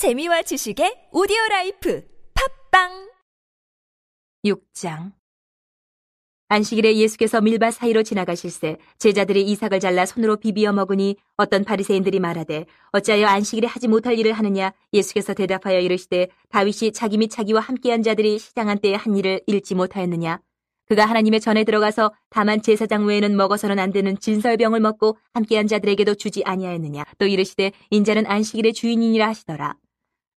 재미와 지식의 오디오 라이프 팝빵! 6장. 안식일에 예수께서 밀밭 사이로 지나가실새 제자들이 이삭을 잘라 손으로 비비어 먹으니 어떤 바리새인들이 말하되 어찌하여 안식일에 하지 못할 일을 하느냐? 예수께서 대답하여 이르시되 다윗이 자기 및 자기와 함께한 자들이 시장한 때에 한 일을 읽지 못하였느냐? 그가 하나님의 전에 들어가서 다만 제사장 외에는 먹어서는 안 되는 진설병을 먹고 함께한 자들에게도 주지 아니하였느냐? 또 이르시되 인자는 안식일의 주인이니라 하시더라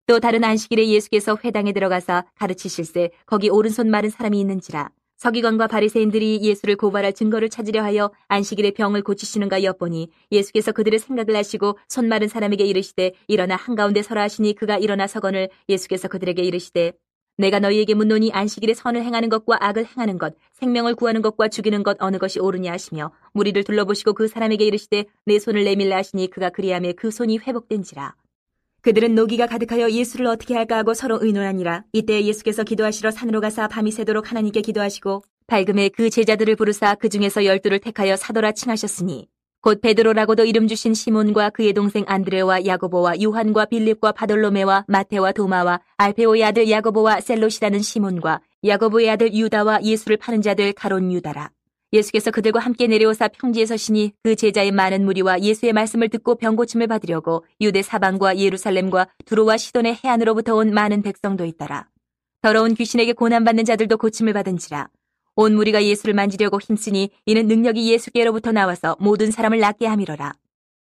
또 다른 안식일에 예수께서 회당에 들어가서 가르치실세 거기 오른손 마른 사람이 있는지라 서기관과 바리새인들이 예수를 고발할 증거를 찾으려 하여 안식일에 병을 고치시는가 엿보니 예수께서 그들의 생각을 하시고 손 마른 사람에게 이르시되 일어나 한가운데 서라 하시니 그가 일어나 서거늘 예수께서 그들에게 이르시되 내가 너희에게 묻노니 안식일에 선을 행하는 것과 악을 행하는 것, 생명을 구하는 것과 죽이는 것 어느 것이 옳으냐 하시며 무리를 둘러보시고 그 사람에게 이르시되 내 손을 내밀라 하시니 그가 그리하며 그 손이 회복된지라. 그들은 노기가 가득하여 예수를 어떻게 할까 하고 서로 의논하니라. 이때 예수께서 기도하시러 산으로 가사 밤이 새도록 하나님께 기도하시고 밝으매 그 제자들을 부르사 그 중에서 열두를 택하여 사도라 칭하셨으니 곧 베드로라고도 이름 주신 시몬과 그의 동생 안드레와 야고보와 요한과 빌립과 바돌로메와 마태와 도마와 알패오의 아들 야고보와 셀롯이라는 시몬과 야고보의 아들 유다와 예수를 파는 자 될 가룟 유다라. 예수께서 그들과 함께 내려오사 평지에 서시니 그 제자의 많은 무리와 예수의 말씀을 듣고 병고침을 받으려고 유대 사방과 예루살렘과 두로와 시돈의 해안으로부터 온 많은 백성도 있더라. 더러운 귀신에게 고난받는 자들도 고침을 받은지라. 온 무리가 예수를 만지려고 힘쓰니 이는 능력이 예수께로부터 나와서 모든 사람을 낫게 함이로라.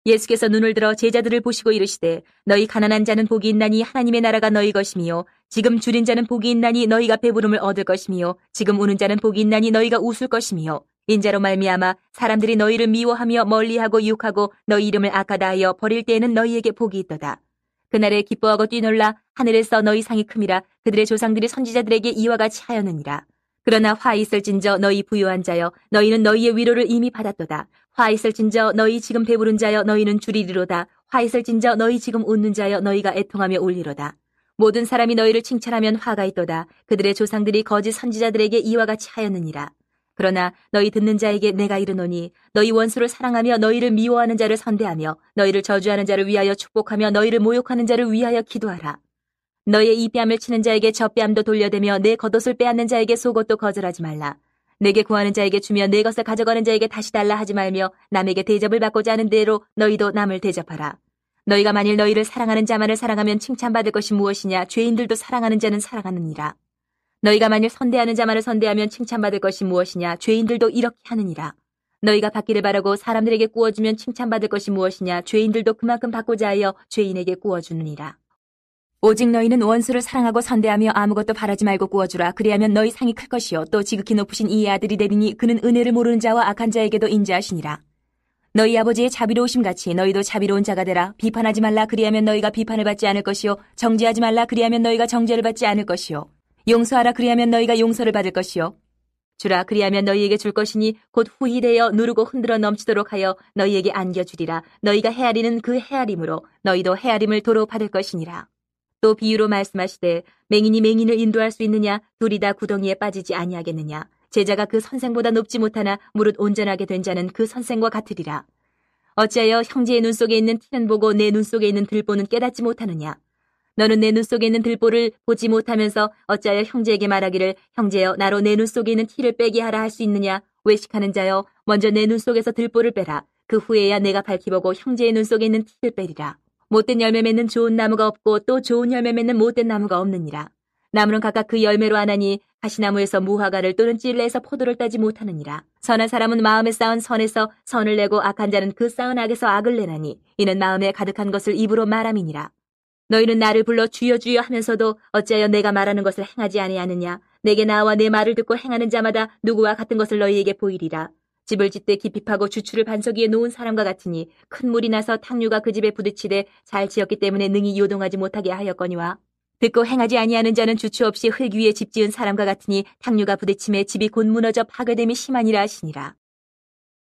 예수께서 눈을 들어 제자들을 보시고 이르시되 너희 가난한 자는 복이 있나니 하나님의 나라가 너희 것이미요 지금 줄인 자는 복이 있나니 너희가 배부름을 얻을 것이미요 지금 우는 자는 복이 있나니 너희가 웃을 것이미요 인자로 말미암아 사람들이 너희를 미워하며 멀리하고 유혹하고 너희 이름을 악하다 하여 버릴 때에는 너희에게 복이 있도다 그날에 기뻐하고 뛰놀라 하늘에서 너희 상이 큼이라 그들의 조상들이 선지자들에게 이와 같이 하였느니라 그러나 화 있을진저 너희 부유한 자여 너희는 너희의 위로를 이미 받았도다. 화 있을진저 너희 지금 배부른 자여 너희는 줄이리로다. 화 있을진저 너희 지금 웃는 자여 너희가 애통하며 울리로다. 모든 사람이 너희를 칭찬하면 화가 있도다. 그들의 조상들이 거짓 선지자들에게 이와 같이 하였느니라. 그러나 너희 듣는 자에게 내가 이르노니 너희 원수를 사랑하며 너희를 미워하는 자를 선대하며 너희를 저주하는 자를 위하여 축복하며 너희를 모욕하는 자를 위하여 기도하라. 너의 이 뺨을 치는 자에게 저 뺨도 돌려대며 내 겉옷을 빼앗는 자에게 속옷도 거절하지 말라. 내게 구하는 자에게 주며 내 것을 가져가는 자에게 다시 달라 하지 말며 남에게 대접을 받고자 하는 대로 너희도 남을 대접하라. 너희가 만일 너희를 사랑하는 자만을 사랑하면 칭찬받을 것이 무엇이냐 죄인들도 사랑하는 자는 사랑하느니라. 너희가 만일 선대하는 자만을 선대하면 칭찬받을 것이 무엇이냐 죄인들도 이렇게 하느니라. 너희가 받기를 바라고 사람들에게 구워주면 칭찬받을 것이 무엇이냐 죄인들도 그만큼 받고자 하여 죄인에게 구워주느니라. 오직 너희는 원수를 사랑하고 선대하며 아무것도 바라지 말고 구워주라. 그리하면 너희 상이 클 것이요. 또 지극히 높으신 이 아들이 되리니 그는 은혜를 모르는 자와 악한 자에게도 인자하시니라. 너희 아버지의 자비로우심 같이 너희도 자비로운 자가 되라. 비판하지 말라. 그리하면 너희가 비판을 받지 않을 것이요. 정죄하지 말라. 그리하면 너희가 정죄를 받지 않을 것이요. 용서하라. 그리하면 너희가 용서를 받을 것이요. 주라. 그리하면 너희에게 줄 것이니 곧 후히 되어 누르고 흔들어 넘치도록 하여 너희에게 안겨주리라. 너희가 헤아리는 그 헤아림으로 너희도 헤아림을 도로 받을 것이니라. 또 비유로 말씀하시되 맹인이 맹인을 인도할 수 있느냐 둘이 다 구덩이에 빠지지 아니하겠느냐 제자가 그 선생보다 높지 못하나 무릇 온전하게 된 자는 그 선생과 같으리라 어찌하여 형제의 눈 속에 있는 티는 보고 내 눈 속에 있는 들보는 깨닫지 못하느냐 너는 내 눈 속에 있는 들보를 보지 못하면서 어찌하여 형제에게 말하기를 형제여 나로 내 눈 속에 있는 티를 빼게 하라 할 수 있느냐 외식하는 자여 먼저 내 눈 속에서 들보를 빼라 그 후에야 내가 밝히보고 형제의 눈 속에 있는 티를 빼리라 못된 열매 맺는 좋은 나무가 없고 또 좋은 열매 맺는 못된 나무가 없느니라. 나무는 각각 그 열매로 하나니 가시나무에서 무화과를 또는 찔레에서 포도를 따지 못하느니라. 선한 사람은 마음에 쌓은 선에서 선을 내고 악한 자는 그 쌓은 악에서 악을 내나니 이는 마음에 가득한 것을 입으로 말함이니라. 너희는 나를 불러 주여 주여 하면서도 어찌하여 내가 말하는 것을 행하지 아니하느냐. 내게 나와 내 말을 듣고 행하는 자마다 누구와 같은 것을 너희에게 보이리라. 집을 짓되 깊이 파고 주추를 반석 위에 놓은 사람과 같으니 큰 물이 나서 탕류가 그 집에 부딪히되 잘 지었기 때문에 능히 요동하지 못하게 하였거니와 듣고 행하지 아니하는 자는 주추 없이 흙 위에 집 지은 사람과 같으니 탕류가 부딪힘에 집이 곧 무너져 파괴됨이 심하니라 하시니라.